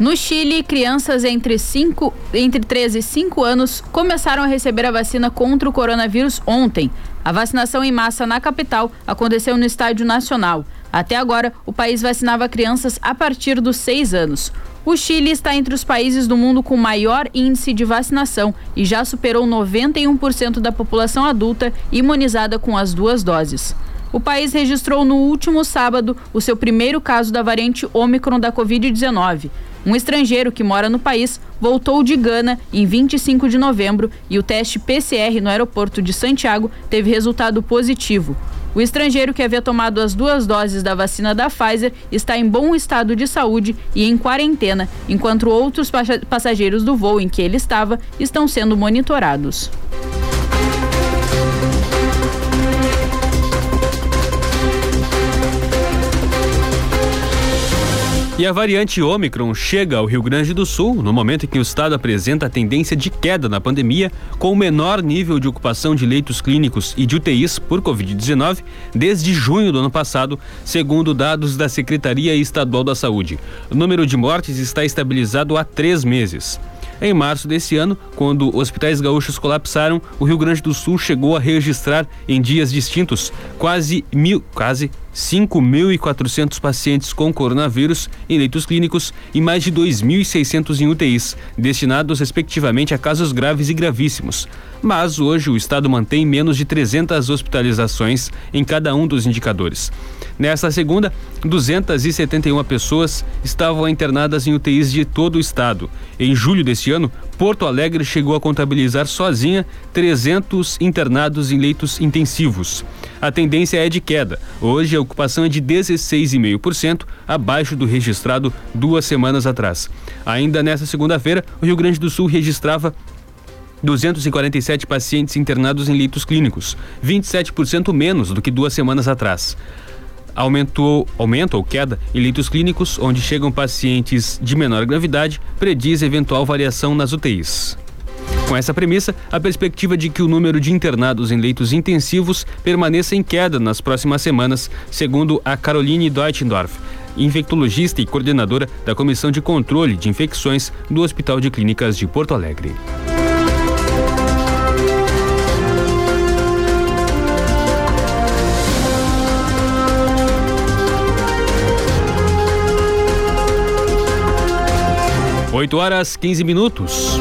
No Chile, crianças entre, 5, entre 13 e 5 anos começaram a receber a vacina contra o coronavírus ontem. A vacinação em massa na capital aconteceu no Estádio Nacional. Até agora, o país vacinava crianças a partir dos 6 anos. O Chile está entre os países do mundo com maior índice de vacinação e já superou 91% da população adulta imunizada com as duas doses. O país registrou no último sábado o seu primeiro caso da variante Ômicron da Covid-19. Um estrangeiro que mora no país voltou de Gana em 25 de novembro e o teste PCR no aeroporto de Santiago teve resultado positivo. O estrangeiro que havia tomado as duas doses da vacina da Pfizer está em bom estado de saúde e em quarentena, enquanto outros passageiros do voo em que ele estava estão sendo monitorados. E a variante Ômicron chega ao Rio Grande do Sul no momento em que o estado apresenta a tendência de queda na pandemia, com o menor nível de ocupação de leitos clínicos e de UTIs por Covid-19 desde junho do ano passado, segundo dados da Secretaria Estadual da Saúde. O número de mortes está estabilizado há três meses. Em março desse ano, quando hospitais gaúchos colapsaram, o Rio Grande do Sul chegou a registrar em dias distintos quase mil, quase 5.400 pacientes com coronavírus em leitos clínicos e mais de 2.600 em UTIs, destinados respectivamente a casos graves e gravíssimos. Mas hoje o estado mantém menos de 300 hospitalizações em cada um dos indicadores. Nesta segunda, 271 pessoas estavam internadas em UTIs de todo o estado. Em julho deste ano, Porto Alegre chegou a contabilizar sozinha 300 internados em leitos intensivos. A tendência é de queda. Hoje a ocupação é de 16,5%, abaixo do registrado duas semanas atrás. Ainda nesta segunda-feira, o Rio Grande do Sul registrava 247 pacientes internados em leitos clínicos, 27% menos do que duas semanas atrás. Aumentou, aumento ou queda em leitos clínicos, onde chegam pacientes de menor gravidade, prediz eventual variação nas UTIs. Com essa premissa, a perspectiva de que o número de internados em leitos intensivos permaneça em queda nas próximas semanas, segundo a Caroline Deutendorf, infectologista e coordenadora da Comissão de Controle de Infecções do Hospital de Clínicas de Porto Alegre. Oito horas 15 minutos.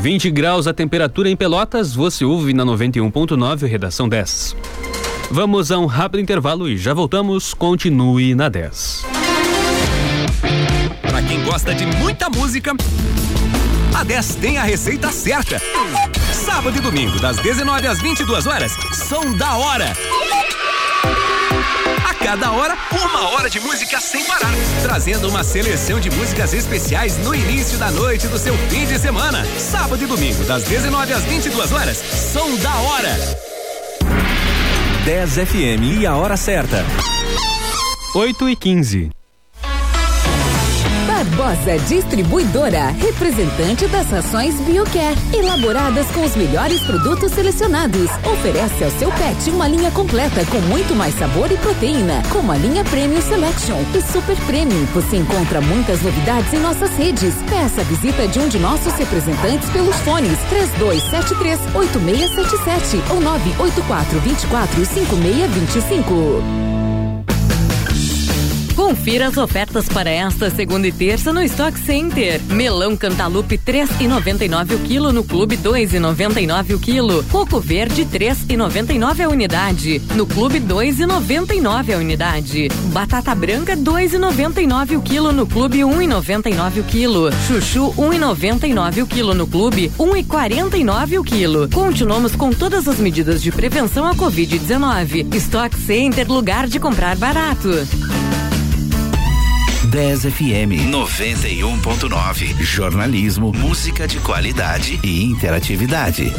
20 graus a temperatura em Pelotas, você ouve na 91.9, redação 10. Vamos a um rápido intervalo e já voltamos. Continue na 10. Para quem gosta de muita música, a 10 tem a receita certa. Sábado e domingo, das 19 às 22 horas, são da hora cada hora, uma hora de música sem parar. Trazendo uma seleção de músicas especiais no início da noite do seu fim de semana. Sábado e domingo, das 19 às 22 horas, som da hora. 10 FM e a hora certa. 8 e 15. Barbosa Distribuidora, representante das rações BioCare, elaboradas com os melhores produtos selecionados. Oferece ao seu pet uma linha completa com muito mais sabor e proteína, como a linha Premium Selection e Super Premium. Você encontra muitas novidades em nossas redes. Peça a visita de um de nossos representantes pelos fones 3273 8677 ou 984 24 5625. Confira as ofertas para esta segunda e terça no Stock Center. Melão Cantalupe 3,99 o quilo no Clube 2,99 o quilo. Coco Verde 3,99 a unidade. No Clube 2,99 a unidade. Batata Branca 2,99 o quilo no Clube 1,99 o quilo. Chuchu 1,99 o quilo no Clube 1,49 o quilo. Continuamos com todas as medidas de prevenção à Covid-19. Stock Center, lugar de comprar barato. 10 FM 91.9. Jornalismo, música de qualidade e interatividade.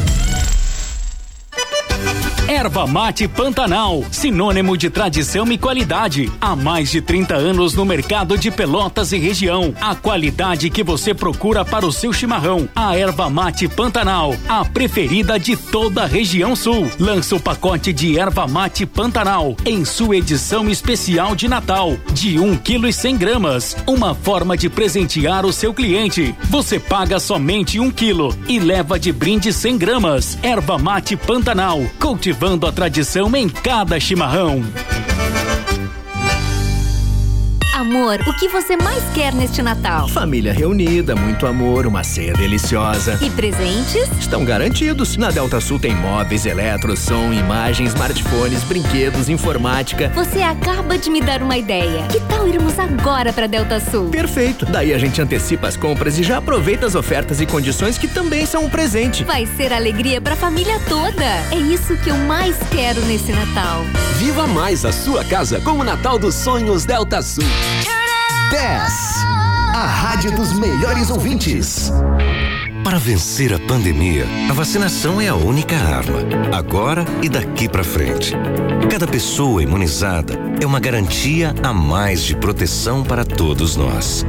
Erva Mate Pantanal, sinônimo de tradição e qualidade. Há mais de 30 anos no mercado de Pelotas e região. A qualidade que você procura para o seu chimarrão. A Erva Mate Pantanal, a preferida de toda a região sul. Lança o pacote de Erva Mate Pantanal em sua edição especial de Natal, de 1 kg e 100 gramas. Uma forma de presentear o seu cliente. Você paga somente um quilo e leva de brinde 100 gramas. Erva Mate Pantanal, cultivando a tradição em cada chimarrão. Amor, o que você mais quer neste Natal? Família reunida, muito amor, uma ceia deliciosa. E presentes? Estão garantidos. Na Delta Sul tem móveis, eletro, som, imagens, smartphones, brinquedos, informática. Você acaba de me dar uma ideia. Que tal irmos agora para Delta Sul? Perfeito. Daí a gente antecipa as compras e já aproveita as ofertas e condições que também são um presente. Vai ser alegria para a família toda. É isso que eu mais quero nesse Natal. Viva mais a sua casa com o Natal dos Sonhos Delta Sul. 10. A rádio dos melhores ouvintes. Para vencer a pandemia, a vacinação é a única arma, agora e daqui para frente. Cada pessoa imunizada é uma garantia a mais de proteção para todos nós.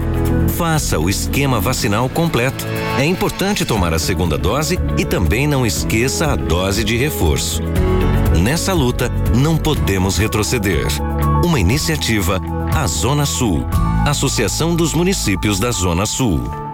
Faça o esquema vacinal completo. É importante tomar a segunda dose e também não esqueça a dose de reforço. Nessa luta, não podemos retroceder. Uma iniciativa, a Zona Sul. Associação dos Municípios da Zona Sul.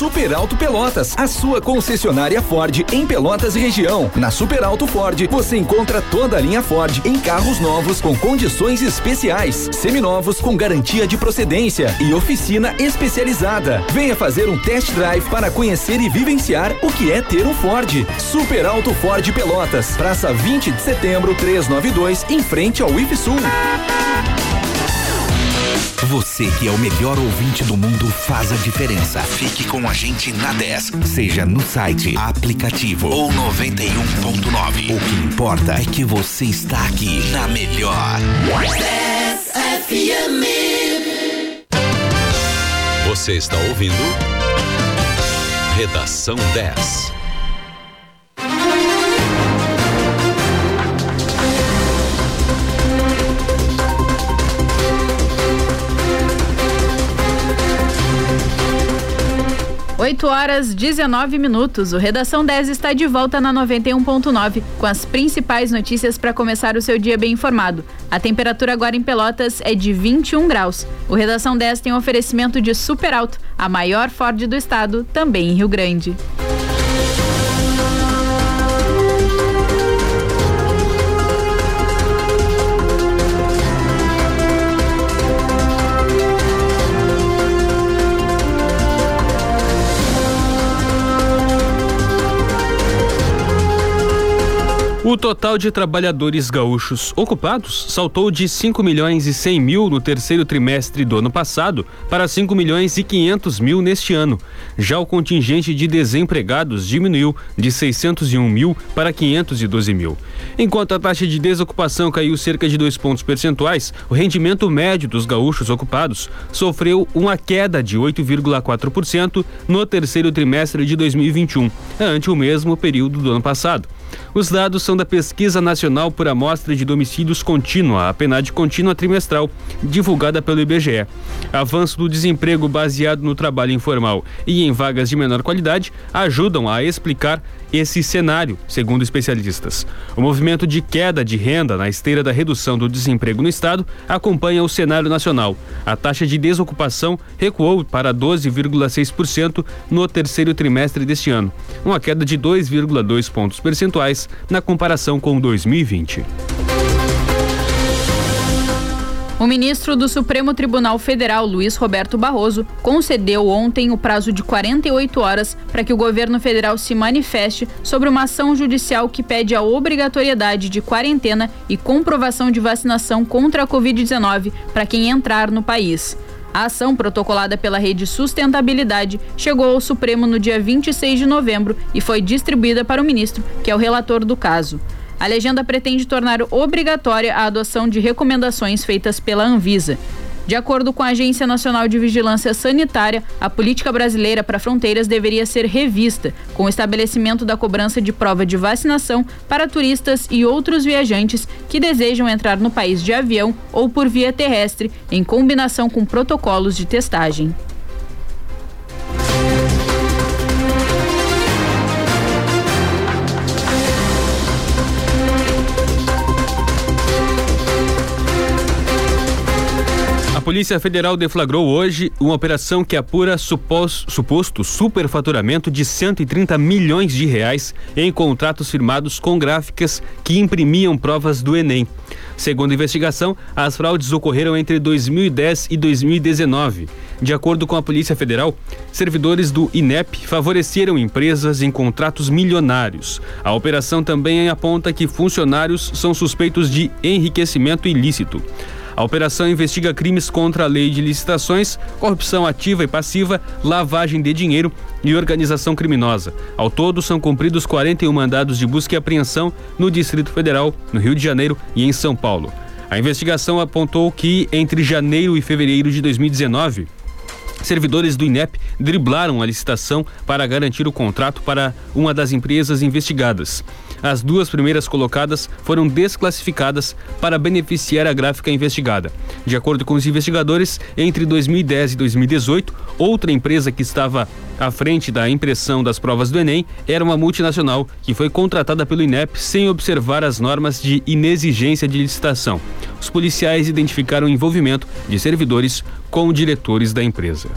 Super Alto Pelotas, a sua concessionária Ford em Pelotas e região. Na Super Alto Ford, você encontra toda a linha Ford em carros novos com condições especiais, seminovos com garantia de procedência e oficina especializada. Venha fazer um test drive para conhecer e vivenciar o que é ter um Ford. Super Alto Ford Pelotas, Praça 20 de Setembro, 392, em frente ao IFSUL. Você que é o melhor ouvinte do mundo faz a diferença. Fique com a gente na 10, seja no site, aplicativo ou 91.9. O que importa é que você está aqui na melhor. 10 FM. Você está ouvindo Redação 10. Oito horas 19 minutos. O Redação 10 está de volta na 91.9 com as principais notícias para começar o seu dia bem informado. A temperatura agora em Pelotas é de 21 graus. O Redação 10 tem um oferecimento de Super Alto, a maior Ford do estado, também em Rio Grande. O total de trabalhadores gaúchos ocupados saltou de 5 milhões e 100 mil no terceiro trimestre do ano passado para 5 milhões e 500 mil neste ano. Já o contingente de desempregados diminuiu de 601 mil para 512 mil. Enquanto a taxa de desocupação caiu cerca de dois pontos percentuais, o rendimento médio dos gaúchos ocupados sofreu uma queda de 8,4% no terceiro trimestre de 2021, ante o mesmo período do ano passado. Os dados são da Pesquisa Nacional por Amostra de Domicílios Contínua, a PNAD contínua trimestral, divulgada pelo IBGE. Avanço do desemprego baseado no trabalho informal e em vagas de menor qualidade ajudam a explicar esse cenário, segundo especialistas. O movimento de queda de renda na esteira da redução do desemprego no estado acompanha o cenário nacional. A taxa de desocupação recuou para 12,6% no terceiro trimestre deste ano, uma queda de 2,2 pontos percentuais na comparação com 2020. O ministro do Supremo Tribunal Federal, Luiz Roberto Barroso, concedeu ontem o prazo de 48 horas para que o governo federal se manifeste sobre uma ação judicial que pede a obrigatoriedade de quarentena e comprovação de vacinação contra a Covid-19 para quem entrar no país. A ação, protocolada pela Rede Sustentabilidade, chegou ao Supremo no dia 26 de novembro e foi distribuída para o ministro, que é o relator do caso. A legenda pretende tornar obrigatória a adoção de recomendações feitas pela Anvisa. De acordo com a Agência Nacional de Vigilância Sanitária, a política brasileira para fronteiras deveria ser revista, com o estabelecimento da cobrança de prova de vacinação para turistas e outros viajantes que desejam entrar no país de avião ou por via terrestre, em combinação com protocolos de testagem. Polícia Federal deflagrou hoje uma operação que apura supos, suposto superfaturamento de 130 milhões de reais em contratos firmados com gráficas que imprimiam provas do Enem. Segundo a investigação, as fraudes ocorreram entre 2010 e 2019. De acordo com a Polícia Federal, servidores do INEP favoreceram empresas em contratos milionários. A operação também aponta que funcionários são suspeitos de enriquecimento ilícito. A operação investiga crimes contra a lei de licitações, corrupção ativa e passiva, lavagem de dinheiro e organização criminosa. Ao todo, são cumpridos 41 mandados de busca e apreensão no Distrito Federal, no Rio de Janeiro e em São Paulo. A investigação apontou que entre janeiro e fevereiro de 2019, Servidores do INEP driblaram a licitação para garantir o contrato para uma das empresas investigadas. As duas primeiras colocadas foram desclassificadas para beneficiar a gráfica investigada. De acordo com os investigadores, entre 2010 e 2018, outra empresa que estava à frente da impressão das provas do Enem era uma multinacional que foi contratada pelo INEP sem observar as normas de inexigência de licitação. Os policiais identificaram o envolvimento de servidores com diretores da empresa.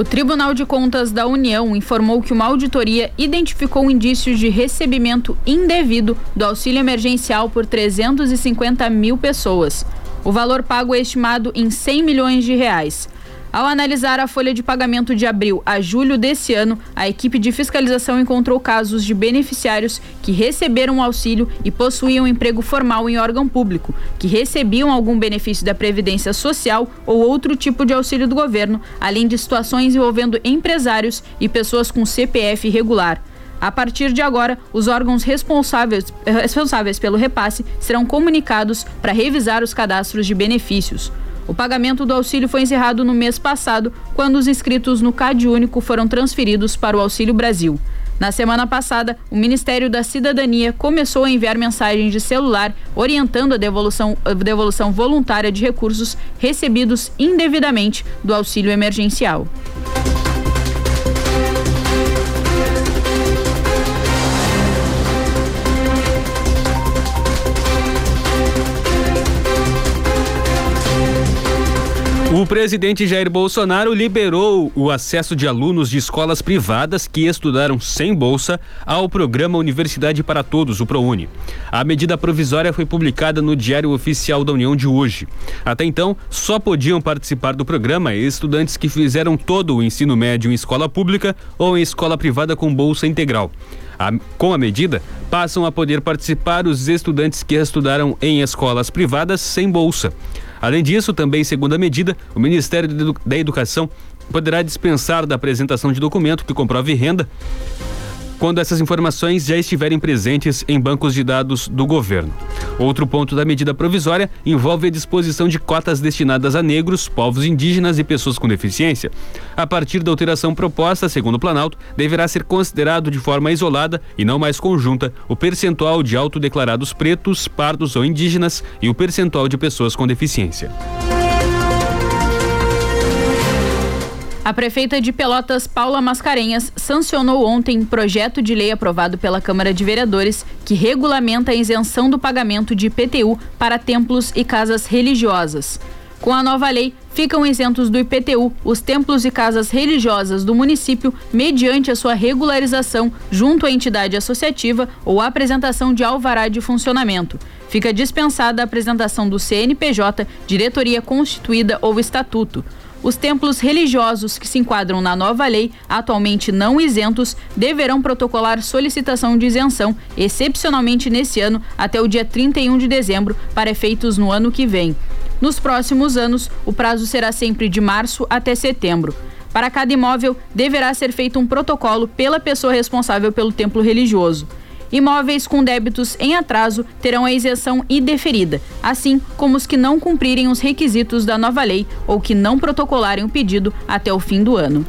O Tribunal de Contas da União informou que uma auditoria identificou indícios de recebimento indevido do auxílio emergencial por 350 mil pessoas. O valor pago é estimado em 100 milhões de reais. Ao analisar a folha de pagamento de abril a julho desse ano, a equipe de fiscalização encontrou casos de beneficiários que receberam auxílio e possuíam emprego formal em órgão público, que recebiam algum benefício da Previdência Social ou outro tipo de auxílio do governo, além de situações envolvendo empresários e pessoas com CPF irregular. A partir de agora, os órgãos responsáveis, responsáveis pelo repasse serão comunicados para revisar os cadastros de benefícios. O pagamento do auxílio foi encerrado no mês passado, quando os inscritos no CAD Único foram transferidos para o Auxílio Brasil. Na semana passada, o Ministério da Cidadania começou a enviar mensagens de celular orientando a devolução, a devolução voluntária de recursos recebidos indevidamente do auxílio emergencial. O presidente Jair Bolsonaro liberou o acesso de alunos de escolas privadas que estudaram sem bolsa ao programa Universidade para Todos, o ProUni. A medida provisória foi publicada no Diário Oficial da União de hoje. Até então, só podiam participar do programa estudantes que fizeram todo o ensino médio em escola pública ou em escola privada com bolsa integral. A, com a medida, passam a poder participar os estudantes que estudaram em escolas privadas sem bolsa. Além disso, também segundo a medida, o Ministério da Educação poderá dispensar da apresentação de documento que comprove renda quando essas informações já estiverem presentes em bancos de dados do governo. Outro ponto da medida provisória envolve a disposição de cotas destinadas a negros, povos indígenas e pessoas com deficiência. A partir da alteração proposta, segundo o Planalto, deverá ser considerado de forma isolada e não mais conjunta o percentual de autodeclarados pretos, pardos ou indígenas e o percentual de pessoas com deficiência. A prefeita de Pelotas, Paula Mascarenhas, sancionou ontem projeto de lei aprovado pela Câmara de Vereadores que regulamenta a isenção do pagamento de IPTU para templos e casas religiosas. Com a nova lei, ficam isentos do IPTU os templos e casas religiosas do município mediante a sua regularização junto à entidade associativa ou apresentação de alvará de funcionamento. Fica dispensada a apresentação do CNPJ, diretoria constituída ou estatuto. Os templos religiosos que se enquadram na nova lei, atualmente não isentos, deverão protocolar solicitação de isenção, excepcionalmente nesse ano, até o dia 31 de dezembro, para efeitos no ano que vem. Nos próximos anos, o prazo será sempre de março até setembro. Para cada imóvel, deverá ser feito um protocolo pela pessoa responsável pelo templo religioso. Imóveis com débitos em atraso terão a isenção indeferida, assim como os que não cumprirem os requisitos da nova lei ou que não protocolarem o pedido até o fim do ano.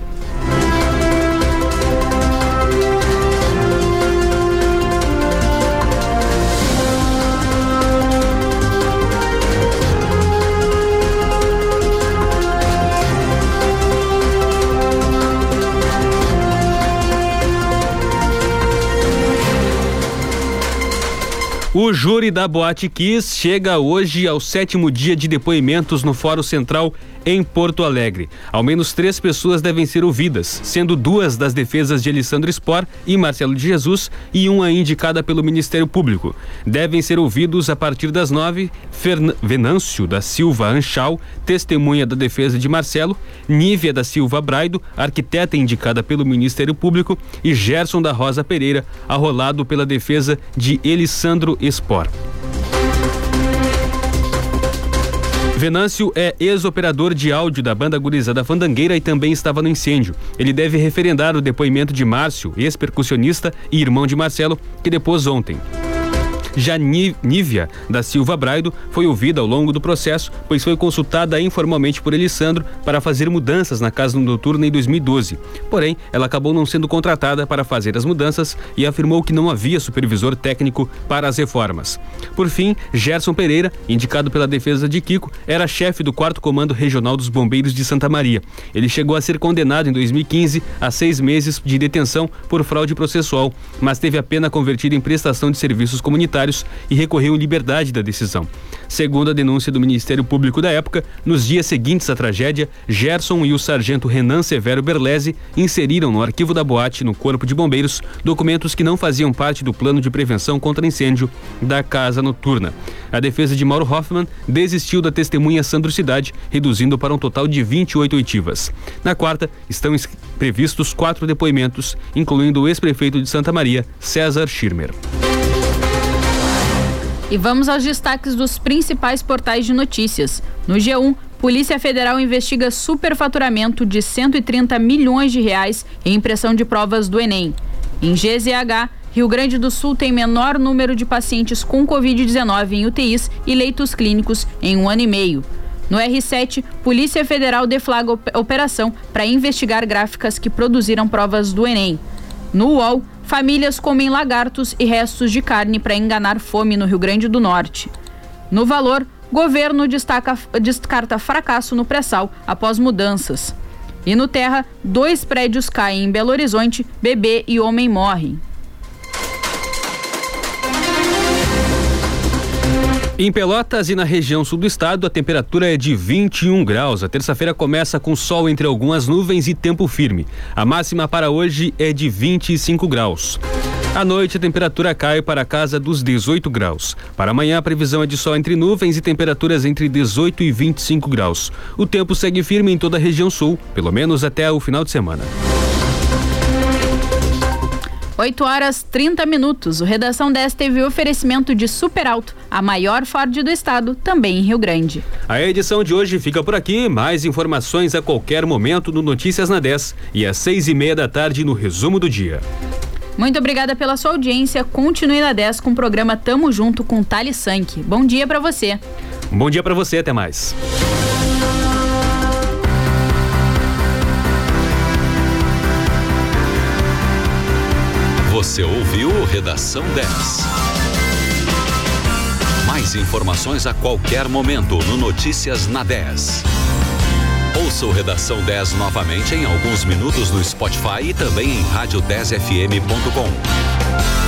O júri da Boate Kiss chega hoje ao sétimo dia de depoimentos no Fórum Central em Porto Alegre. Ao menos três pessoas devem ser ouvidas, sendo duas das defesas de Alessandro Spor e Marcelo de Jesus e uma indicada pelo Ministério Público. Devem ser ouvidos a partir das nove Fern Venâncio da Silva Anchal, testemunha da defesa de Marcelo, Nívia da Silva Braido, arquiteta indicada pelo Ministério Público, e Gerson da Rosa Pereira, arrolado pela defesa de Elisandro Spor. Venâncio é ex-operador de áudio da banda gurizada Fandangueira e também estava no incêndio. Ele deve referendar o depoimento de Márcio, ex-percussionista e irmão de Marcelo, que depôs ontem. Já Nívia da Silva Braido foi ouvida ao longo do processo, pois foi consultada informalmente por Elissandro para fazer mudanças na casa noturna em 2012. Porém, ela acabou não sendo contratada para fazer as mudanças e afirmou que não havia supervisor técnico para as reformas. Por fim, Gerson Pereira, indicado pela defesa de Kiko, era chefe do 4 Comando Regional dos Bombeiros de Santa Maria. Ele chegou a ser condenado em 2015 a seis meses de detenção por fraude processual, mas teve a pena convertida em prestação de serviços comunitários e recorreu em liberdade da decisão. Segundo a denúncia do Ministério Público da época, nos dias seguintes à tragédia, Gerson e o sargento Renan Severo Berlese inseriram no arquivo da boate no Corpo de Bombeiros documentos que não faziam parte do plano de prevenção contra incêndio da casa noturna. A defesa de Mauro Hoffman desistiu da testemunha Sandro Cidade, reduzindo para um total de 28 oitivas. Na quarta, estão previstos quatro depoimentos, incluindo o ex-prefeito de Santa Maria, César Schirmer. E vamos aos destaques dos principais portais de notícias. No G1, Polícia Federal investiga superfaturamento de 130 milhões de reais em impressão de provas do Enem. Em GZH, Rio Grande do Sul tem menor número de pacientes com Covid-19 em UTIs e leitos clínicos em um ano e meio. No R7, Polícia Federal deflaga operação para investigar gráficas que produziram provas do Enem. No UOL, Famílias comem lagartos e restos de carne para enganar fome no Rio Grande do Norte. No valor, governo destaca, descarta fracasso no pré-sal após mudanças. E no Terra, dois prédios caem em Belo Horizonte, bebê e homem morrem. Em Pelotas e na região sul do estado, a temperatura é de 21 graus. A terça-feira começa com sol entre algumas nuvens e tempo firme. A máxima para hoje é de 25 graus. À noite, a temperatura cai para a casa dos 18 graus. Para amanhã, a previsão é de sol entre nuvens e temperaturas entre 18 e 25 graus. O tempo segue firme em toda a região sul, pelo menos até o final de semana. 8 horas 30 minutos. O Redação 10 teve oferecimento de Super Alto, a maior Ford do estado, também em Rio Grande. A edição de hoje fica por aqui. Mais informações a qualquer momento no Notícias na 10 e às seis e meia da tarde no resumo do dia. Muito obrigada pela sua audiência. Continue na 10 com o programa Tamo Junto com Tali Sank. Bom dia para você. Bom dia para você, até mais. Você ouviu Redação 10. Mais informações a qualquer momento no Notícias na 10. Ouça o Redação 10 novamente em alguns minutos no Spotify e também em rádio10fm.com.